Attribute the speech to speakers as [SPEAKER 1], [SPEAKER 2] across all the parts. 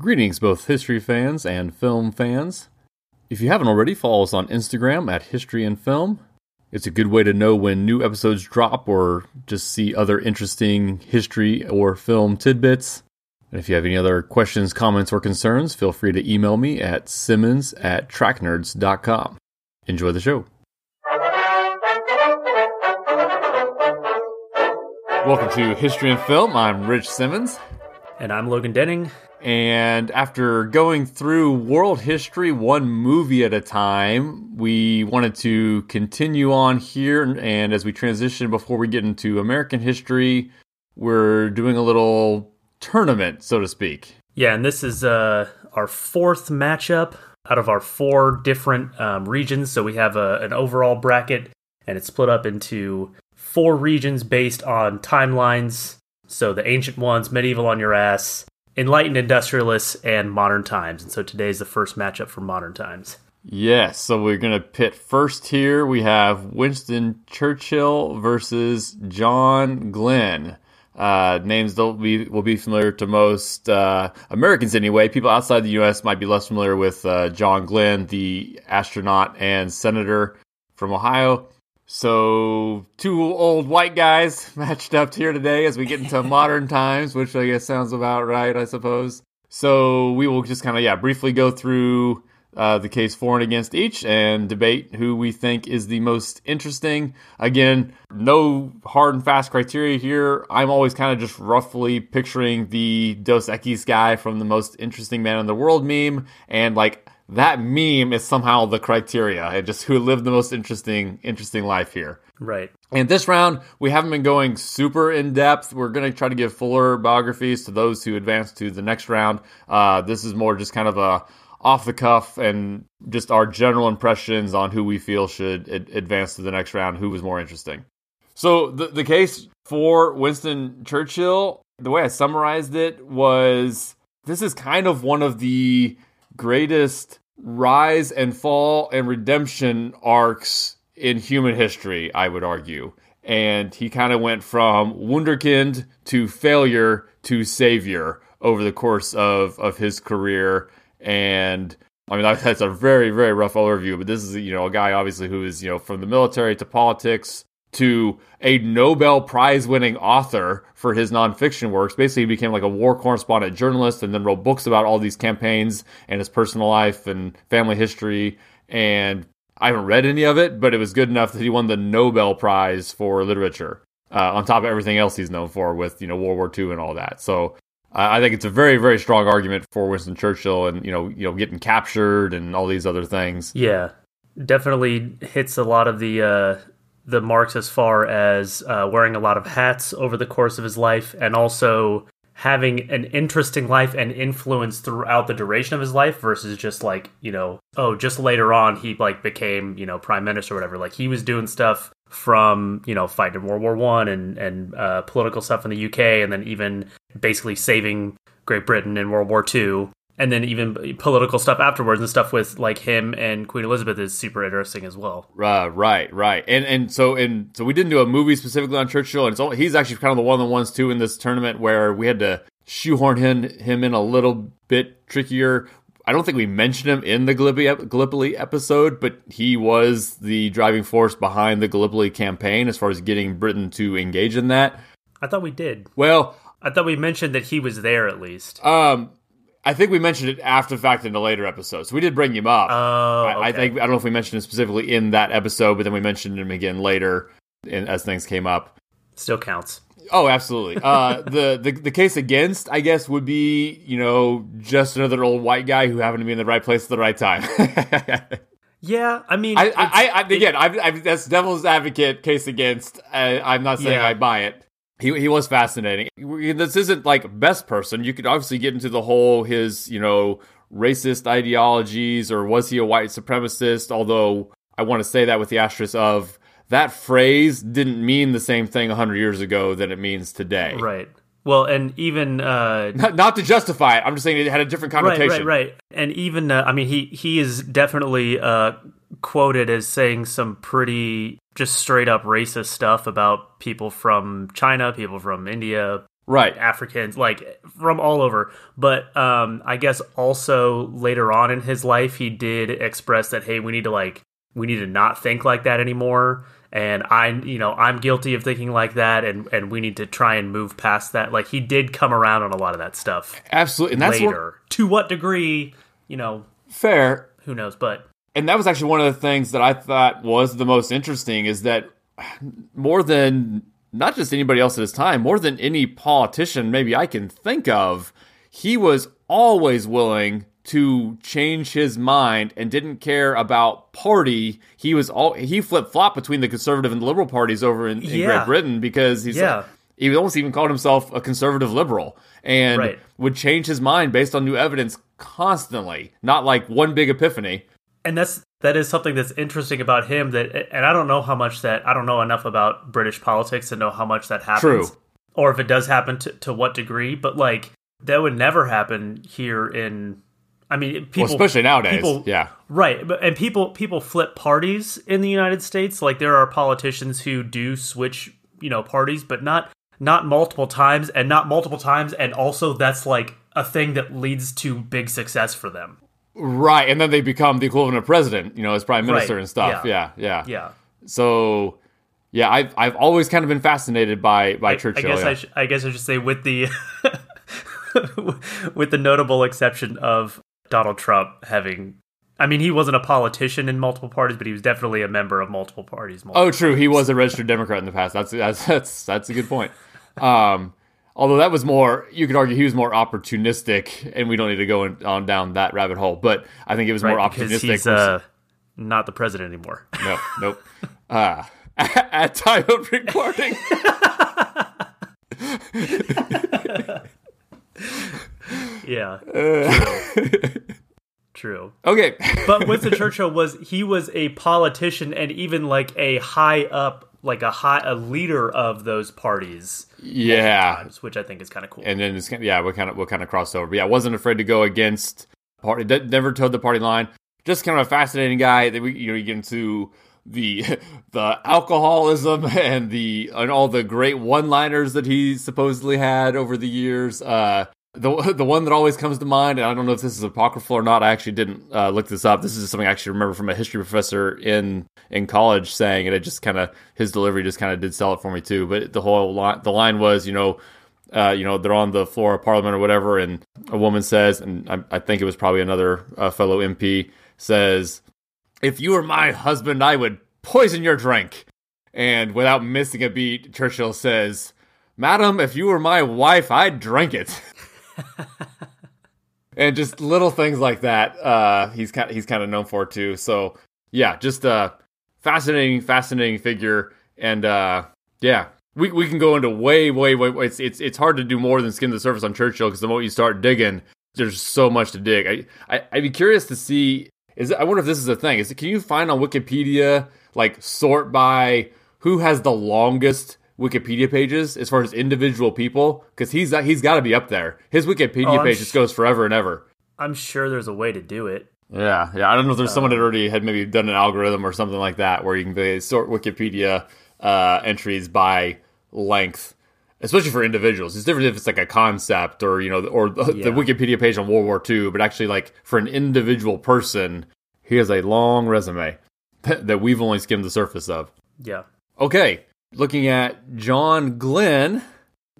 [SPEAKER 1] Greetings, both history fans and film fans. If you haven't already, follow us on Instagram at History and Film. It's a good way to know when new episodes drop or just see other interesting history or film tidbits. And if you have any other questions, comments, or concerns, feel free to email me at simmons at tracknerds.com. Enjoy the show. Welcome to History and Film. I'm Rich Simmons.
[SPEAKER 2] And I'm Logan Denning.
[SPEAKER 1] And after going through world history one movie at a time, we wanted to continue on here. And as we transition before we get into American history, we're doing a little tournament, so to speak.
[SPEAKER 2] Yeah, and this is uh, our fourth matchup out of our four different um, regions. So we have a, an overall bracket, and it's split up into four regions based on timelines. So the ancient ones, medieval on your ass, enlightened industrialists, and modern times. And so today's the first matchup for modern times.
[SPEAKER 1] Yes, so we're going to pit first here. We have Winston Churchill versus John Glenn. Uh, names will be will be familiar to most uh, Americans anyway. People outside the U.S. might be less familiar with uh, John Glenn, the astronaut and senator from Ohio. So, two old white guys matched up here today as we get into modern times, which I guess sounds about right, I suppose. So, we will just kind of, yeah, briefly go through uh, the case for and against each and debate who we think is the most interesting. Again, no hard and fast criteria here. I'm always kind of just roughly picturing the Dos Equis guy from the most interesting man in the world meme and like that meme is somehow the criteria and just who lived the most interesting interesting life here.
[SPEAKER 2] Right.
[SPEAKER 1] And this round, we haven't been going super in depth. We're going to try to give fuller biographies to those who advance to the next round. Uh, this is more just kind of a off the cuff and just our general impressions on who we feel should ad- advance to the next round, who was more interesting. So the the case for Winston Churchill, the way I summarized it was this is kind of one of the greatest rise and fall and redemption arcs in human history, I would argue. And he kind of went from wunderkind to failure to savior over the course of, of his career. And I mean, that's a very, very rough overview, but this is, you know, a guy obviously who is, you know, from the military to politics to a Nobel Prize winning author for his nonfiction works. Basically, he became like a war correspondent journalist and then wrote books about all these campaigns and his personal life and family history. And I haven't read any of it, but it was good enough that he won the Nobel Prize for literature. Uh, on top of everything else he's known for with you know World War II and all that. So uh, I think it's a very very strong argument for Winston Churchill and you know you know getting captured and all these other things.
[SPEAKER 2] Yeah, definitely hits a lot of the uh, the marks as far as uh, wearing a lot of hats over the course of his life and also having an interesting life and influence throughout the duration of his life versus just like you know oh just later on he like became you know prime minister or whatever. Like he was doing stuff from you know fighting World War One and and uh, political stuff in the UK, and then even basically saving Great Britain in World War Two, and then even political stuff afterwards and stuff with like him and Queen Elizabeth is super interesting as well.
[SPEAKER 1] Uh, right, right, and and so and so we didn't do a movie specifically on Churchill, and so he's actually kind of the one of the ones too in this tournament where we had to shoehorn him him in a little bit trickier I don't think we mentioned him in the Gallipoli, Gallipoli episode, but he was the driving force behind the Gallipoli campaign as far as getting Britain to engage in that.
[SPEAKER 2] I thought we did.
[SPEAKER 1] Well,
[SPEAKER 2] I thought we mentioned that he was there at least.
[SPEAKER 1] Um, I think we mentioned it after the fact in a later episode, so we did bring him up.
[SPEAKER 2] Oh, okay.
[SPEAKER 1] I, I, think I don't know if we mentioned him specifically in that episode, but then we mentioned him again later in, as things came up.
[SPEAKER 2] Still counts.
[SPEAKER 1] Oh, absolutely. Uh, the, the the case against, I guess, would be you know just another old white guy who happened to be in the right place at the right time.
[SPEAKER 2] yeah, I mean,
[SPEAKER 1] I, I, I again, I, I, that's devil's advocate case against. I, am not saying yeah. I buy it. He he was fascinating. This isn't like best person. You could obviously get into the whole his you know racist ideologies or was he a white supremacist? Although I want to say that with the asterisk of that phrase didn't mean the same thing 100 years ago that it means today.
[SPEAKER 2] Right. Well, and even uh,
[SPEAKER 1] not, not, to justify it, I'm just saying it had a different connotation.
[SPEAKER 2] Right, right, right. And even uh, I mean, he he is definitely uh, quoted as saying some pretty just straight up racist stuff about people from China, people from India,
[SPEAKER 1] Right.
[SPEAKER 2] Africans, like from all over. But um, I guess also later on in his life, he did express that, hey, we need to like, we need to not think like that anymore. And I, you know, I'm guilty of thinking like that, and and we need to try and move past that. Like he did come around on a lot of that stuff
[SPEAKER 1] Absolutely. And that's what,
[SPEAKER 2] later. to what degree, you know,
[SPEAKER 1] fair.
[SPEAKER 2] who knows? But
[SPEAKER 1] and that was actually one of the things that I thought was the most interesting is that more than not just anybody else at his time, more than any politician maybe I can think of, he was always willing to change his mind and didn't care about party. He was all he flip flop between the conservative and liberal parties over in, in
[SPEAKER 2] Yeah.
[SPEAKER 1] Great Britain because he's
[SPEAKER 2] Yeah.
[SPEAKER 1] he almost even called himself a conservative liberal and
[SPEAKER 2] Right.
[SPEAKER 1] would change his mind based on new evidence constantly, not like one big epiphany.
[SPEAKER 2] and that's that is something that's interesting about him that and I don't know how much that I don't know enough about British politics to know how much that happens
[SPEAKER 1] True.
[SPEAKER 2] or if it does happen to, to what degree but like that would never happen here in I mean people
[SPEAKER 1] well, especially nowadays.
[SPEAKER 2] people-
[SPEAKER 1] yeah.
[SPEAKER 2] right but and people people flip parties in the United States like there are politicians who do switch you know parties but not not multiple times and not multiple times and also that's like a thing that leads to big success for them
[SPEAKER 1] Right, and then they become the equivalent of president, you know, as prime minister
[SPEAKER 2] Right,
[SPEAKER 1] and stuff.
[SPEAKER 2] yeah.
[SPEAKER 1] Yeah, yeah.
[SPEAKER 2] yeah
[SPEAKER 1] So, yeah, I've I've always kind of been fascinated by by
[SPEAKER 2] I
[SPEAKER 1] Churchill.
[SPEAKER 2] guess
[SPEAKER 1] yeah.
[SPEAKER 2] I, sh- I guess I should say with the with the notable exception of Donald Trump having. I mean, he wasn't a politician in multiple parties, but he was definitely a member of multiple parties. multiple-
[SPEAKER 1] oh, true. He was a registered Democrat in the past. That's that's that's that's a good point. Um, although that was more, you could argue he was more opportunistic, and we don't need to go in, on down that rabbit hole. But I think it was more
[SPEAKER 2] right, because
[SPEAKER 1] opportunistic.
[SPEAKER 2] he's uh, not the president anymore.
[SPEAKER 1] no, nope. Uh, at time of recording.
[SPEAKER 2] yeah,
[SPEAKER 1] Uh.
[SPEAKER 2] true.
[SPEAKER 1] okay.
[SPEAKER 2] But Winston Churchill was he was a politician and even like a high up, like a high a leader of those parties,
[SPEAKER 1] yeah,
[SPEAKER 2] which I think is kind of cool.
[SPEAKER 1] and then it's yeah, what kind of what kind of crossover? But yeah, wasn't afraid to go against party. d- Never towed the party line. Just kind of a fascinating guy. That we you know you get into the the alcoholism and the and all the great one liners that he supposedly had over the years. Uh, the the one that always comes to mind, and I don't know if this is apocryphal or not. I actually didn't uh, look this up. This is something I actually remember from a history professor in in college saying, and it just kind of his delivery just kind of did sell it for me too. But the whole line, the line was, you know, uh, you know, they're on the floor of Parliament or whatever, and a woman says, and I, I think it was probably another uh, fellow MP says, "If you were my husband, I would poison your drink." And without missing a beat, Churchill says, "Madam, if you were my wife, I'd drink it." and just little things like that. Uh, he's kind he's kind of known for too. So yeah, just a fascinating, fascinating figure, and uh, yeah, we we can go into way, way, way. It's it's it's hard to do more than skim the surface on Churchill because the moment you start digging, there's so much to dig. I, I I'd be curious to see. Is I wonder if this is a thing. Is can you find on Wikipedia like sort by who has the longest Wikipedia pages as far as individual people? Because he's he's got to be up there. His Wikipedia
[SPEAKER 2] Oh,
[SPEAKER 1] page
[SPEAKER 2] sh-
[SPEAKER 1] just goes forever and ever.
[SPEAKER 2] I'm sure there's a way to do it.
[SPEAKER 1] Yeah, yeah. I don't know if there's someone that already had maybe done an algorithm or something like that where you can sort Wikipedia uh, entries by length, especially for individuals. It's different if it's like a concept or you know, or the,
[SPEAKER 2] Yeah.
[SPEAKER 1] the Wikipedia page on World War II. But actually, like for an individual person, he has a long resume that, that we've only skimmed the surface of.
[SPEAKER 2] Yeah.
[SPEAKER 1] Okay, looking at John Glenn,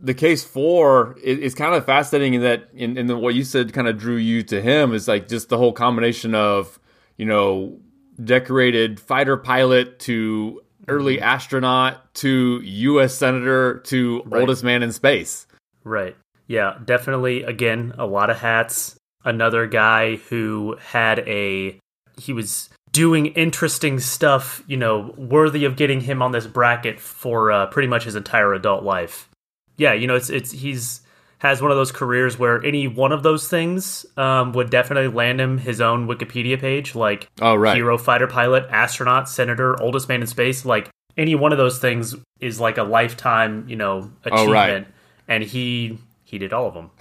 [SPEAKER 1] the case for is, is kind of fascinating in that, in, in the, what you said, kind of drew you to him is like just the whole combination of you know decorated fighter pilot to early mm-hmm. astronaut to U.S. senator to
[SPEAKER 2] Right.
[SPEAKER 1] oldest man in space.
[SPEAKER 2] Right. Yeah, definitely again a lot of hats. Another guy who had a he was doing interesting stuff, you know, worthy of getting him on this bracket for uh, pretty much his entire adult life. Yeah, you know, it's it's he's has one of those careers where any one of those things um, would definitely land him his own Wikipedia page, like
[SPEAKER 1] Oh right,
[SPEAKER 2] hero fighter pilot, astronaut, senator, oldest man in space. Like any one of those things is like a lifetime, you know, achievement.
[SPEAKER 1] Oh, right.
[SPEAKER 2] And he he did all of them.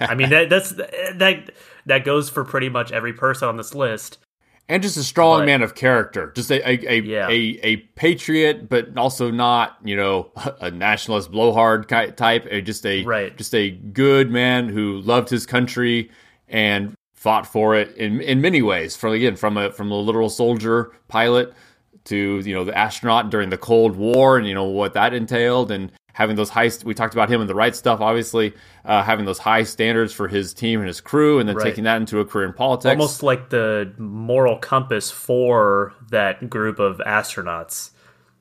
[SPEAKER 2] I mean, that, that's that that goes for pretty much every person on this list.
[SPEAKER 1] And just a strong
[SPEAKER 2] But-
[SPEAKER 1] man of character, just a a a,
[SPEAKER 2] Yeah.
[SPEAKER 1] a a patriot, but also not you know a nationalist blowhard type. Just a
[SPEAKER 2] Right.
[SPEAKER 1] just a good man who loved his country and fought for it in in many ways. From again from a from a literal soldier pilot to you know the astronaut during the Cold War and you know what that entailed and having those heists. we talked about him in the right stuff obviously uh, having those high standards for his team and his crew and then
[SPEAKER 2] Right.
[SPEAKER 1] taking that into a career in politics
[SPEAKER 2] almost like the moral compass for that group of astronauts.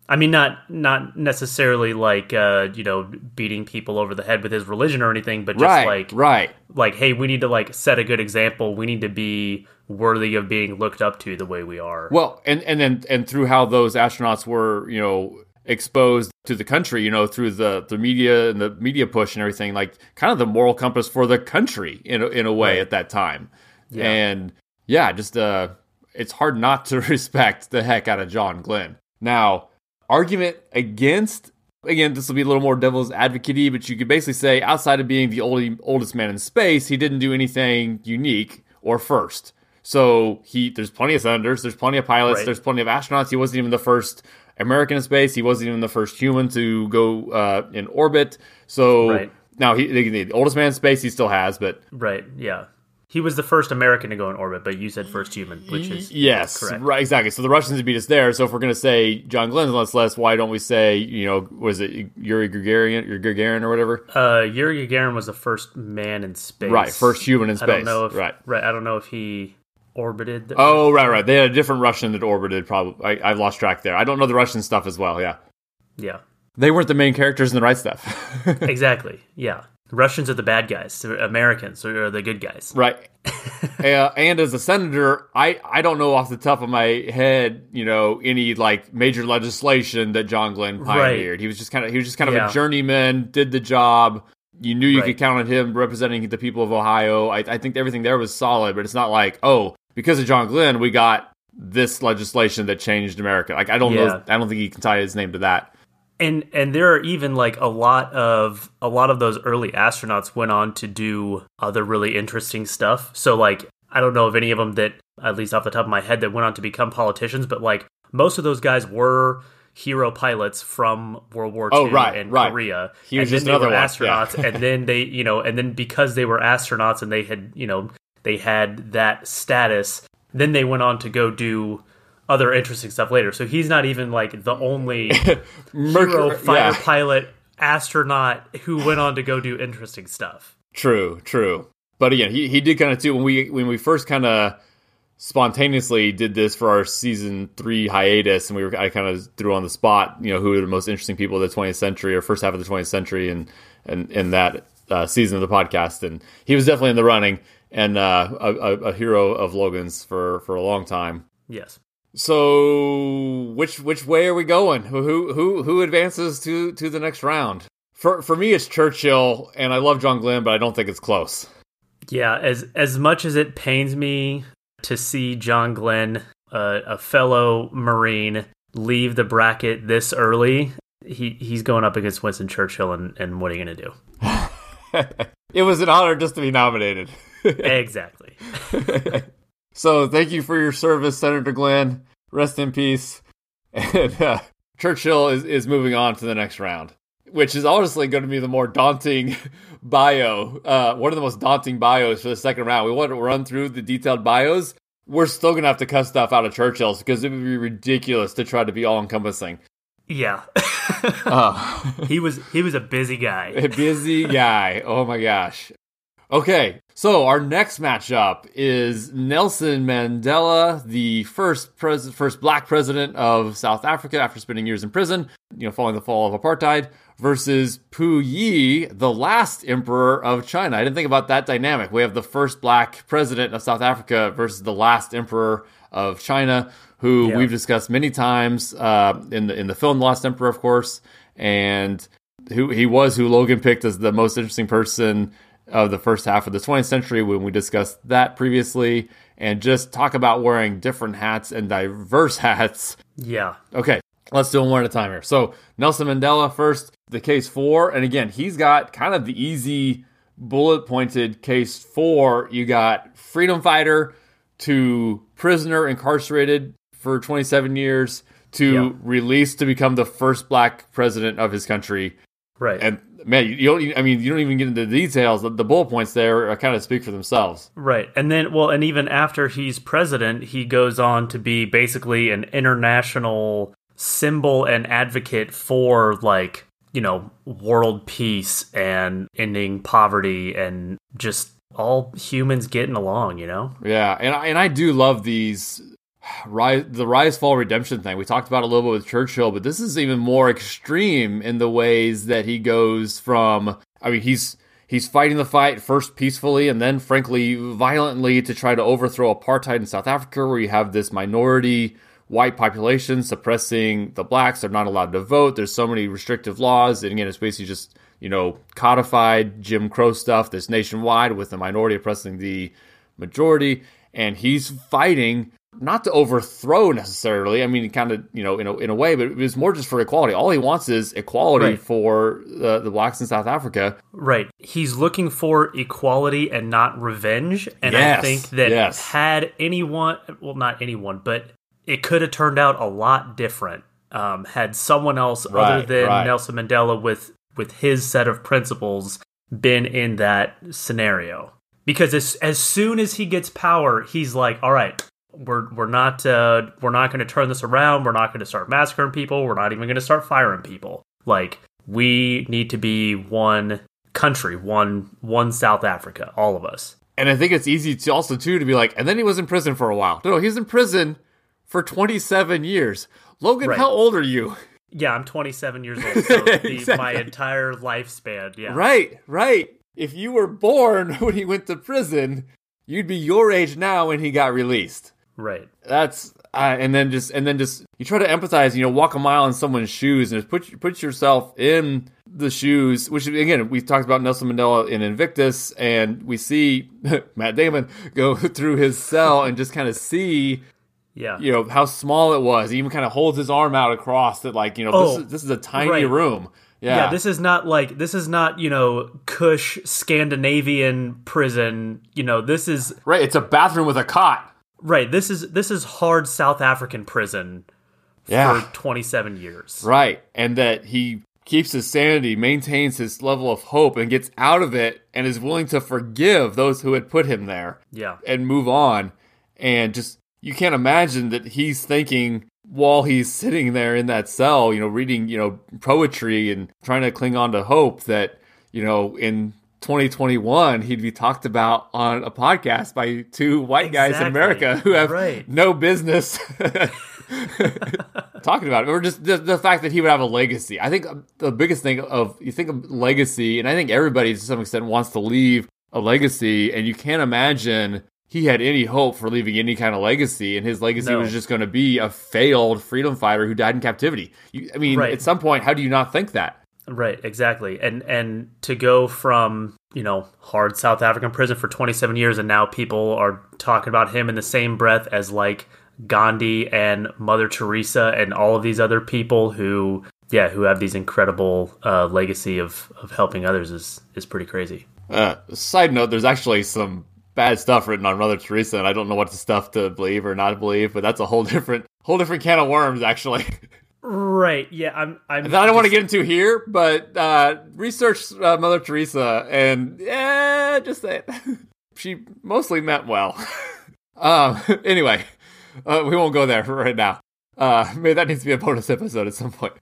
[SPEAKER 2] I mean, not not necessarily like uh, you know beating people over the head with his religion or anything, but just
[SPEAKER 1] right
[SPEAKER 2] like
[SPEAKER 1] right
[SPEAKER 2] like hey, we need to like set a good example. We need to be worthy of being looked up to the way we are.
[SPEAKER 1] Well, and and then and through how those astronauts were, you know, exposed to the country, you know, through the the media and the media push and everything, like kind of the moral compass for the country in a, in a way
[SPEAKER 2] Right.
[SPEAKER 1] at that time. And yeah, just uh, it's hard not to respect the heck out of John Glenn. Now, argument against. Again, this will be a little more devil's advocate but you could basically say, outside of being the old, oldest man in space, he didn't do anything unique or first. So he, there's plenty of senators, there's plenty of pilots,
[SPEAKER 2] Right.
[SPEAKER 1] there's plenty of astronauts. He wasn't even the first American in space. He wasn't even the first human to go uh, in orbit. So
[SPEAKER 2] Right.
[SPEAKER 1] now he, the, the oldest man in space, he still has, but
[SPEAKER 2] Right? Yeah, he was the first American to go in orbit, but you said first human, which is
[SPEAKER 1] yes,
[SPEAKER 2] correct.
[SPEAKER 1] right, exactly. So the Russians beat us there. So if we're going to say John Glenn's on less, why don't we say, you know, was it Yuri Gagarin, or Gagarin or whatever?
[SPEAKER 2] Uh, Yuri Gagarin was the first man in space.
[SPEAKER 1] Right, first human in
[SPEAKER 2] I don't
[SPEAKER 1] space.
[SPEAKER 2] know if
[SPEAKER 1] right.
[SPEAKER 2] right. I don't know if he orbited. The
[SPEAKER 1] Oh, right, right. They had a different Russian that orbited. Probably, I, I've lost track there. I don't know the Russian stuff as well. Yeah,
[SPEAKER 2] yeah,
[SPEAKER 1] they weren't the main characters in the right stuff.
[SPEAKER 2] exactly. Yeah, Russians are the bad guys. Americans are the good guys.
[SPEAKER 1] right. uh, and as a senator, I I don't know off the top of my head, you know, any like major legislation that John Glenn pioneered. He was just kind of he was just kind of
[SPEAKER 2] Yeah.
[SPEAKER 1] a journeyman, did the job. You knew you
[SPEAKER 2] Right.
[SPEAKER 1] could count on him representing the people of Ohio. I, I think everything there was solid, but it's not like oh, because of John Glenn, we got this legislation that changed America. Like I don't
[SPEAKER 2] Yeah.
[SPEAKER 1] know, I don't think you can tie his name to that.
[SPEAKER 2] and and there are even like a lot of a lot of those early astronauts went on to do other really interesting stuff so like i don't know of any of them that at least off the top of my head that went on to become politicians but like most of those guys were hero pilots from world war ii
[SPEAKER 1] Oh, right,
[SPEAKER 2] and
[SPEAKER 1] right.
[SPEAKER 2] korea
[SPEAKER 1] He was
[SPEAKER 2] and then
[SPEAKER 1] just
[SPEAKER 2] they
[SPEAKER 1] another
[SPEAKER 2] were
[SPEAKER 1] one, yeah.
[SPEAKER 2] and then they you know and then because they were astronauts and they had you know they had that status then they went on to go do other interesting stuff later so he's not even like the only hero
[SPEAKER 1] Mercury-
[SPEAKER 2] fighter
[SPEAKER 1] yeah.
[SPEAKER 2] pilot astronaut who went on to go do interesting stuff.
[SPEAKER 1] True, true. But again, he, he did kind of too when we when we first kind of spontaneously did this for our season three hiatus, and we were I kind of threw on the spot, you know, who are the most interesting people of the 20th century or first half of the 20th century, and and in that uh, season of the podcast, and he was definitely in the running and uh, a, a, a hero of Logan's for for a long time.
[SPEAKER 2] Yes.
[SPEAKER 1] So which which way are we going? Who who who, advances to to the next round? For for me, it's Churchill, and I love John Glenn, but I don't think it's close.
[SPEAKER 2] Yeah, as as much as it pains me to see John Glenn, uh, a fellow Marine, leave the bracket this early, he he's going up against Winston Churchill, and, and what are you going to do?
[SPEAKER 1] it was an honor just to be nominated.
[SPEAKER 2] Exactly.
[SPEAKER 1] so thank you for your service, Senator Glenn. Rest in peace. And uh, Churchill is, is moving on to the next round, which is honestly going to be the more daunting bio. Uh, one of the most daunting bios for the second round. We want to run through the detailed bios. We're still going to have to cut stuff out of Churchill's because it would be ridiculous to try to be all encompassing.
[SPEAKER 2] Yeah.
[SPEAKER 1] Oh.
[SPEAKER 2] he was he was a busy guy.
[SPEAKER 1] A busy guy. Oh my gosh. Okay, so our next matchup is Nelson Mandela, the first pres- first black president of South Africa after spending years in prison, you know, following the fall of apartheid, versus Pu Yi, the last emperor of China. I didn't think about that dynamic. We have the first black president of South Africa versus the last emperor of China, who
[SPEAKER 2] Yeah.
[SPEAKER 1] we've discussed many times uh, in the in the film The Last Emperor, of course, and who he was who Logan picked as the most interesting person of the first half of the 20th century when we discussed that previously, and just talk about wearing different hats and diverse hats.
[SPEAKER 2] Yeah.
[SPEAKER 1] Okay, let's do them one at a time here. So Nelson Mandela first, the case four, and again he's got kind of the easy bullet pointed case four. You got freedom fighter, to prisoner incarcerated for 27 years to
[SPEAKER 2] Yep.
[SPEAKER 1] released to become the first black president of his country.
[SPEAKER 2] Right.
[SPEAKER 1] And man, you don't. I mean, you don't even get into the details. The, the bullet points there kind of speak for themselves.
[SPEAKER 2] Right. And then, well, and even after he's president, he goes on to be basically an international symbol and advocate for, like, you know, world peace and ending poverty and just all humans getting along, you know?
[SPEAKER 1] Yeah, and I, and I do love these rise the rise fall redemption thing. We talked about a little bit with Churchill, but this is even more extreme in the ways that he goes from. I mean, he's he's fighting the fight first peacefully and then, frankly, violently to try to overthrow apartheid in South Africa, where you have this minority white population suppressing the blacks. They're not allowed to vote. There's so many restrictive laws, and again, it's basically just you know codified Jim Crow stuff that's nationwide with the minority oppressing the majority, and he's fighting not to overthrow necessarily. I mean, kind of, you know, in a, in a way, but it was more just for equality. All he wants is equality
[SPEAKER 2] Right.
[SPEAKER 1] for the, the blacks in South Africa.
[SPEAKER 2] Right. He's looking for equality and not revenge. And I think that
[SPEAKER 1] yes.
[SPEAKER 2] had anyone, well, not anyone, but it could have turned out a lot different um, had someone else other than
[SPEAKER 1] right.
[SPEAKER 2] Nelson Mandela with with his set of principles been in that scenario. Because as as soon as he gets power, he's like, "All right, we're we're not uh, we're not going to turn this around. We're not going to start massacring people. We're not even going to start firing people. Like we need to be one country, one one South Africa, all of us."
[SPEAKER 1] And I think it's easy to also too to be like, and then he was in prison for a while. No, no, he was in prison for 27 years. Logan,
[SPEAKER 2] Right.
[SPEAKER 1] how old are you?
[SPEAKER 2] Yeah, I'm 27 years old, so the,
[SPEAKER 1] Exactly.
[SPEAKER 2] my entire lifespan. Yeah,
[SPEAKER 1] Right, right. If you were born when he went to prison, you'd be your age now when he got released.
[SPEAKER 2] Right.
[SPEAKER 1] that's uh, and then just and then just you try to empathize you know walk a mile in someone's shoes and just put put yourself in the shoes which again we talked about Nelson Mandela in Invictus and we see Matt Damon go through his cell and just kind of see
[SPEAKER 2] Yeah,
[SPEAKER 1] you know how small it was he even kind of holds his arm out across that, like you know
[SPEAKER 2] Oh,
[SPEAKER 1] this is this is a tiny
[SPEAKER 2] right.
[SPEAKER 1] room yeah,
[SPEAKER 2] yeah. This is not like this is not you know cush Scandinavian prison. You know, this is
[SPEAKER 1] right it's a bathroom with a cot
[SPEAKER 2] right. This is this is hard South African prison
[SPEAKER 1] yeah
[SPEAKER 2] for 27 years.
[SPEAKER 1] Right. And that he keeps his sanity, maintains his level of hope, and gets out of it and is willing to forgive those who had put him there
[SPEAKER 2] Yeah,
[SPEAKER 1] and move on. And just, you can't imagine that he's thinking while he's sitting there in that cell, you know, reading, you know, poetry and trying to cling on to hope that, you know, in 2021 he'd be talked about on a podcast by two white guys in America who have
[SPEAKER 2] Right.
[SPEAKER 1] no business talking about it, or just the, the fact that he would have a legacy. I think um, the biggest thing of you think of legacy, and I think everybody to some extent wants to leave a legacy, and you can't imagine he had any hope for leaving any kind of legacy, and his legacy
[SPEAKER 2] No.
[SPEAKER 1] was just going to be a failed freedom fighter who died in captivity. You, I mean,
[SPEAKER 2] Right.
[SPEAKER 1] at some point, how do you not think that?
[SPEAKER 2] Right. Exactly. And and to go from you know hard South African prison for 27 years, and now people are talking about him in the same breath as like Gandhi and Mother Teresa and all of these other people who yeah who have these incredible uh, legacy of of helping others is is pretty crazy.
[SPEAKER 1] Uh, side note: There's actually some bad stuff written on Mother Teresa, and I don't know what stuff to believe or not believe, but that's a whole different, whole different can of worms, actually.
[SPEAKER 2] Right. Yeah. I'm. I'm.
[SPEAKER 1] I don't want to get into here, but uh, research uh, Mother Teresa, and yeah, just say it. she mostly meant well. um, anyway, uh, we won't go there right now. Uh, maybe that needs to be a bonus episode at some point.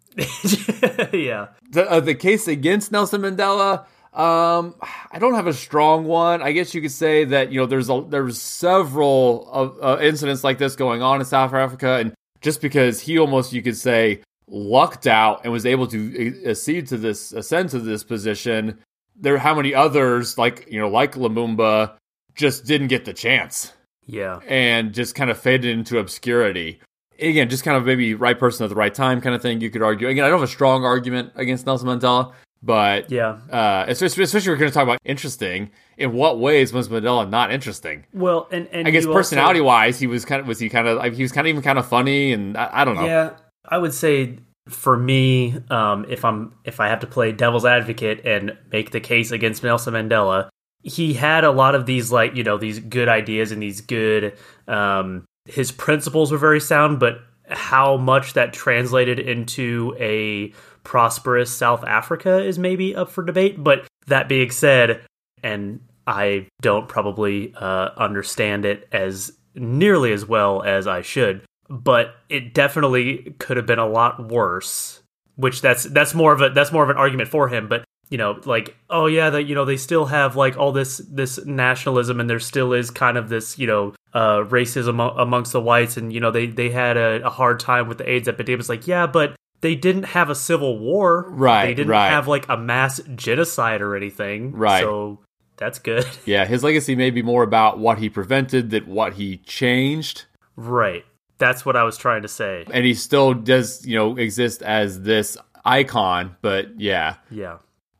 [SPEAKER 2] yeah.
[SPEAKER 1] The, uh, the case against Nelson Mandela. Um, I don't have a strong one. I guess you could say that you know there's a there's several of uh, incidents like this going on in South Africa, and just because he almost you could say lucked out and was able to accede to this ascend to this position, there how many others like you know like Lumumba just didn't get the chance
[SPEAKER 2] Yeah.
[SPEAKER 1] and just kind of faded into obscurity. Again, just kind of maybe right person at the right time kind of thing. You could argue. Again, I don't have a strong argument against Nelson Mandela, but
[SPEAKER 2] Yeah.
[SPEAKER 1] uh, especially, especially we're going to talk about interesting. In what ways was Mandela not interesting?
[SPEAKER 2] Well, and and
[SPEAKER 1] I guess
[SPEAKER 2] you also-
[SPEAKER 1] personality wise, he was kind of was he kind of like he was kind of even kind of funny, and I, I don't know.
[SPEAKER 2] Yeah, I would say for me, um, if I'm if I have to play devil's advocate and make the case against Nelson Mandela, he had a lot of these like you know these good ideas and these good um his principles were very sound but how much that translated into a prosperous south africa is maybe up for debate but that being said and i don't probably uh, understand it as nearly as well as i should but it definitely could have been a lot worse which that's that's more of a that's more of an argument for him but you know like oh yeah that you know they still have like all this this nationalism and there still is kind of this you know uh racism amongst the whites and you know they they had a, a hard time with the aids epidemic. It's like yeah but they didn't have a civil war.
[SPEAKER 1] Right
[SPEAKER 2] they didn't
[SPEAKER 1] right.
[SPEAKER 2] have like a mass genocide or anything.
[SPEAKER 1] Right.
[SPEAKER 2] So that's good.
[SPEAKER 1] Yeah his legacy may be more about what he prevented than what he changed.
[SPEAKER 2] Right. That's what i was trying to say.
[SPEAKER 1] And he still does you know exist as this icon but yeah.
[SPEAKER 2] Yeah.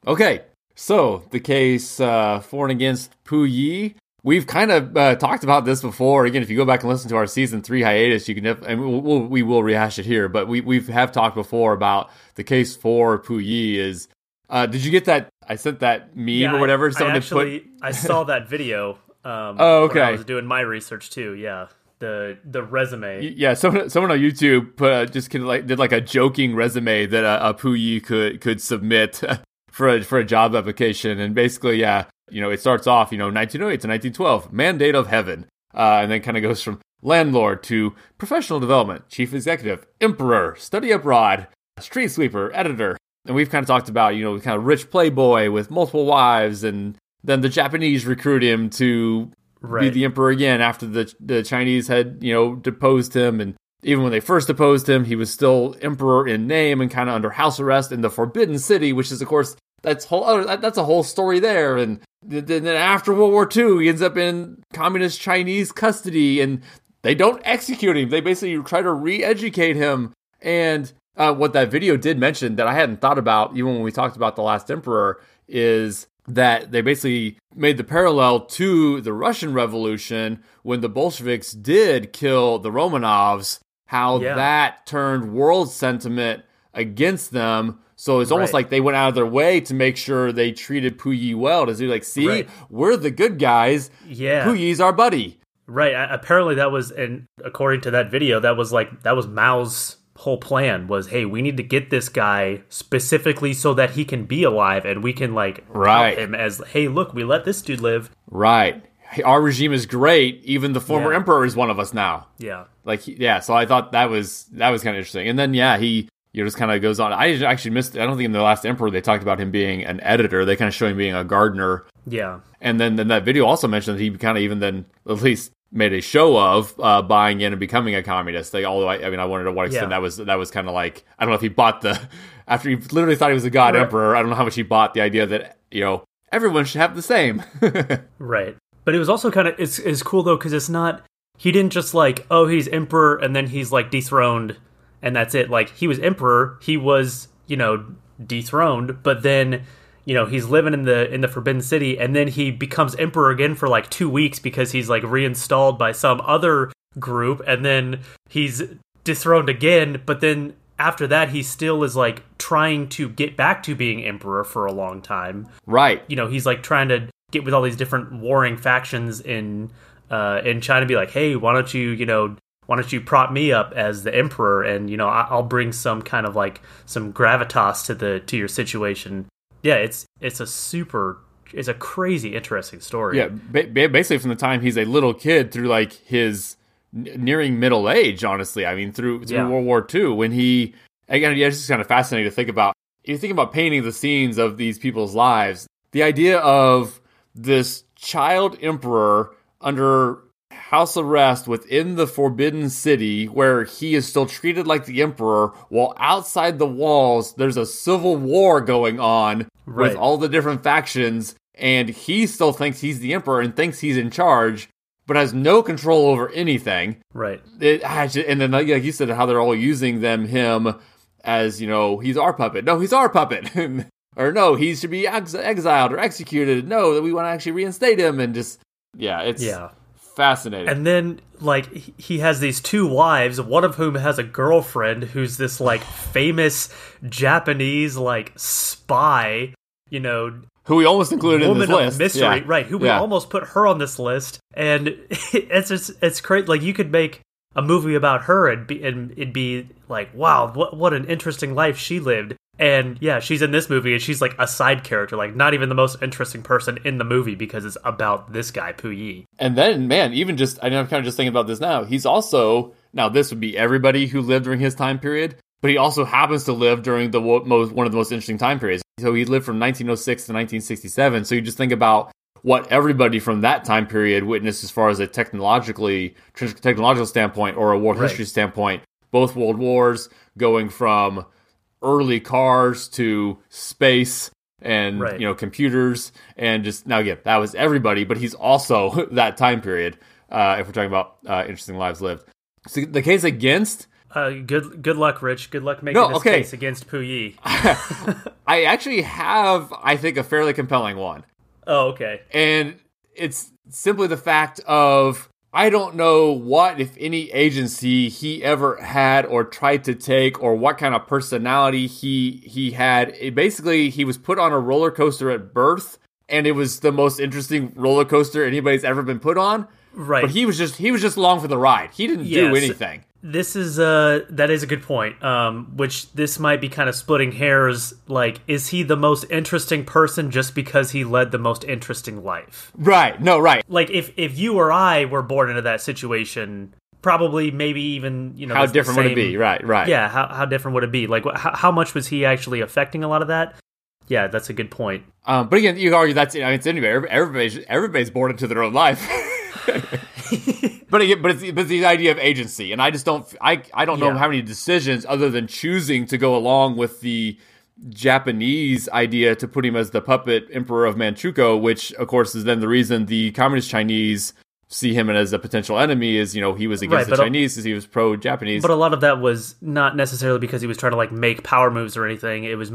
[SPEAKER 1] Okay, so the case uh, for and against Puyi. We've kind of uh, talked about this before. Again, if you go back and listen to our season three hiatus, you can def- and we'll, we'll, we will rehash it here. But we we have talked before about the case for Puyi. Is uh, did you get that? I sent that meme
[SPEAKER 2] yeah,
[SPEAKER 1] or whatever.
[SPEAKER 2] I,
[SPEAKER 1] Someone
[SPEAKER 2] I actually
[SPEAKER 1] put...
[SPEAKER 2] I saw that video. Um,
[SPEAKER 1] oh, okay.
[SPEAKER 2] I was doing my research too. Yeah, the the resume.
[SPEAKER 1] Yeah, someone someone on YouTube put uh, just kind of like did like a joking resume that a, a Puyi could could submit for a, for a job application. And basically, yeah, you know, it starts off, you know, 1908 to 1912, mandate of heaven. Uh, and then kind of goes from landlord to professional development, chief executive, emperor, study abroad, street sweeper, editor. And we've kind of talked about, you know, kind of rich playboy with multiple wives. And then the Japanese recruit him to right. be the emperor again after the, the Chinese had, you know, deposed him. And even when they first deposed him, he was still emperor in name and kind of under house arrest in the Forbidden City, which is, of course, that's whole other, that's a whole story there. And then after World War II, he ends up in communist Chinese custody, and they don't execute him. They basically try to re-educate him. And uh, what that video did mention that I hadn't thought about, even when we talked about the Last Emperor, is that they basically made the parallel to the Russian Revolution when the Bolsheviks did kill the Romanovs how yeah. that turned world sentiment against them. So it's almost right. like they went out of their way to make sure they treated Puyi well. To say, like, see, right. we're the good guys.
[SPEAKER 2] Yeah,
[SPEAKER 1] Puyi's our buddy.
[SPEAKER 2] Right. Apparently, that was, and according to that video, that was like that was Mao's whole plan was, hey, we need to get this guy specifically so that he can be alive, and we can like
[SPEAKER 1] right
[SPEAKER 2] him as, hey, look, we let this dude live.
[SPEAKER 1] Right our regime is great. Even the former
[SPEAKER 2] yeah.
[SPEAKER 1] emperor is one of us now.
[SPEAKER 2] Yeah.
[SPEAKER 1] Like, yeah. So I thought that was that was kind of interesting. And then yeah, he you know just kind of goes on. I actually missed. I don't think in the last emperor they talked about him being an editor. They kind of show him being a gardener.
[SPEAKER 2] Yeah.
[SPEAKER 1] And then then that video also mentioned that he kind of even then at least made a show of uh, buying in and becoming a communist. They, although I, I mean, I wondered to what extent yeah. that was that was kind of like I don't know if he bought the after he literally thought he was a god right. emperor. I don't know how much he bought the idea that you know everyone should have the same.
[SPEAKER 2] right. But it was also kind of it's it's cool though because it's not he didn't just like oh he's emperor and then he's like dethroned and that's it. Like he was emperor, he was you know dethroned, but then you know he's living in the in the forbidden city and then he becomes emperor again for like 2 weeks because he's like reinstalled by some other group and then he's dethroned again but then after that he still is like trying to get back to being emperor for a long time
[SPEAKER 1] right
[SPEAKER 2] you know he's like trying to get with all these different warring factions in uh, in China, be like, hey, why don't you, you know, why don't you prop me up as the emperor, and you know, I'll bring some kind of like some gravitas to the to your situation. Yeah, it's it's a super it's a crazy interesting story.
[SPEAKER 1] Yeah, basically from the time he's a little kid through like his nearing middle age. Honestly, I mean through through yeah. World War II when he again, yeah, it's just kind of fascinating to think about. You think about painting the scenes of these people's lives. The idea of this child emperor under house arrest within the Forbidden City, where he is still treated like the emperor, while outside the walls there's a civil war going on right. with all the different factions, and he still thinks he's the emperor and thinks he's in charge. But has no control over anything.
[SPEAKER 2] Right.
[SPEAKER 1] It, and then, like you said, how they're all using them, him, as you know, he's our puppet. No, he's our puppet. or no, he should be ex- exiled or executed. No, that we want to actually reinstate him, and just yeah, it's
[SPEAKER 2] yeah
[SPEAKER 1] fascinating.
[SPEAKER 2] And then like he has these two wives, one of whom has a girlfriend who's this like famous Japanese like spy. You know,
[SPEAKER 1] who we almost included
[SPEAKER 2] woman
[SPEAKER 1] in this
[SPEAKER 2] of
[SPEAKER 1] list.
[SPEAKER 2] mystery,
[SPEAKER 1] Yeah.
[SPEAKER 2] right? Who we
[SPEAKER 1] Yeah.
[SPEAKER 2] almost put her on this list, and it's just it's great. Like you could make a movie about her and be and it'd be like, wow, what what an interesting life she lived. And yeah, she's in this movie and she's like a side character, like not even the most interesting person in the movie because it's about this guy Puyi.
[SPEAKER 1] And then, man, even just I know I'm kind of just thinking about this now. He's also now this would be everybody who lived during his time period, but he also happens to live during the most one of the most interesting time periods. So he lived from 1906 to 1967. So you just think about what everybody from that time period witnessed as far as a technologically technological standpoint or a world
[SPEAKER 2] Right.
[SPEAKER 1] history standpoint. Both world wars going from early cars to space and
[SPEAKER 2] Right.
[SPEAKER 1] you know computers and just now again that was everybody but he's also that time period uh, if we're talking about uh, interesting lives lived so the case against
[SPEAKER 2] Uh, good good luck, Rich. Good luck making
[SPEAKER 1] No,
[SPEAKER 2] this
[SPEAKER 1] okay.
[SPEAKER 2] case against Puyi.
[SPEAKER 1] i actually have i think a fairly compelling one
[SPEAKER 2] Oh, okay.
[SPEAKER 1] and it's simply the fact of I don't know what, if any, agency he ever had or tried to take, or what kind of personality he he had. It basically, he was put on a roller coaster at birth, and it was the most interesting roller coaster anybody's ever been put on.
[SPEAKER 2] Right.
[SPEAKER 1] But he was just he was just along for the ride. He didn't do anything.
[SPEAKER 2] This is uh that is a good point. Um which this might be kind of splitting hairs like is he the most interesting person just because he led the most interesting life?
[SPEAKER 1] Right? No, right.
[SPEAKER 2] Like if if you or I were born into that situation, probably maybe even, you know,
[SPEAKER 1] How different would it be? Right, right.
[SPEAKER 2] Yeah, how how different would it be? Like how, how much was he actually affecting a lot of that? Yeah, that's a good point.
[SPEAKER 1] Um, but again, you argue that's I mean, it's anyway. Everybody's everybody's born into their own life. but again, but it's, but it's the idea of agency, and I just don't I I don't know
[SPEAKER 2] Yeah.
[SPEAKER 1] how many decisions other than choosing to go along with the Japanese idea to put him as the puppet emperor of Manchukuo, which of course is then the reason the communist Chinese see him as a potential enemy. Is you know he was against
[SPEAKER 2] Right,
[SPEAKER 1] the Chinese because he was pro Japanese.
[SPEAKER 2] But a lot of that was not necessarily because he was trying to like make power moves or anything. It was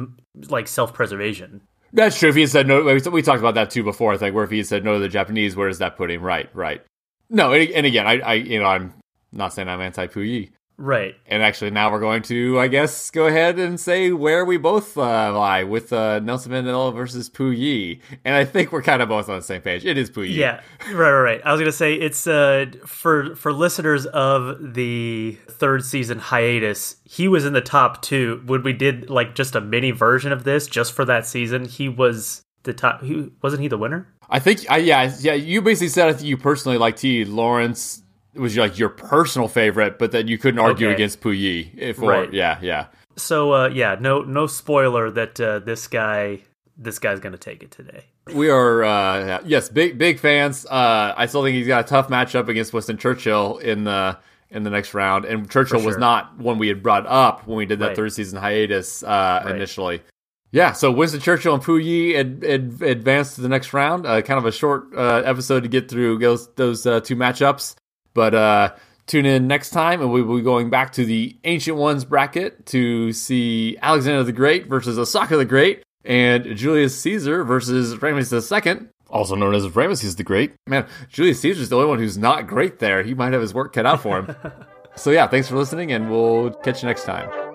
[SPEAKER 2] like self-preservation.
[SPEAKER 1] That's true. If he had said no, we we talked about that too before. I think where if he had said no to the Japanese, where does that put him? Right, right. No, and, again, I, I, you know, I'm not saying I'm anti Puyi,
[SPEAKER 2] Right.
[SPEAKER 1] and actually now we're going to, I guess, go ahead and say where we both uh, lie with uh, Nelson Mandela versus Puyi, and I think we're kind of both on the same page. It is Puyi.
[SPEAKER 2] Yeah, right, right, right. I was gonna say it's uh for for listeners of the third season hiatus. He was in the top two when we did like just a mini version of this just for that season. He was the top. He wasn't he the winner?
[SPEAKER 1] I think, I, yeah, yeah. You basically said I think you personally like T. Lawrence was like your personal favorite, but that you couldn't argue
[SPEAKER 2] Okay.
[SPEAKER 1] against Puyi. If or
[SPEAKER 2] Right.
[SPEAKER 1] yeah, yeah.
[SPEAKER 2] So uh yeah, no no spoiler that uh, this guy this guy's gonna take it today.
[SPEAKER 1] We are, uh, yes, big big fans. Uh, I still think he's got a tough matchup against Winston Churchill in the in the next round, and Churchill was not one we had brought up when we did that
[SPEAKER 2] Right.
[SPEAKER 1] third season hiatus uh,
[SPEAKER 2] Right.
[SPEAKER 1] initially. Yeah, so Winston Churchill and Puyi ad, ad, advanced to the next round. Uh, kind of a short uh, episode to get through those those uh, two matchups, but uh, tune in next time, and we will be going back to the Ancient Ones bracket to see Alexander the Great versus Ashoka the Great, and Julius Caesar versus Ramesses II, also known as Ramesses the Great. Man, Julius Caesar's the only one who's not great there. He might have his work cut out for him. so yeah, thanks for listening, and we'll catch you next time.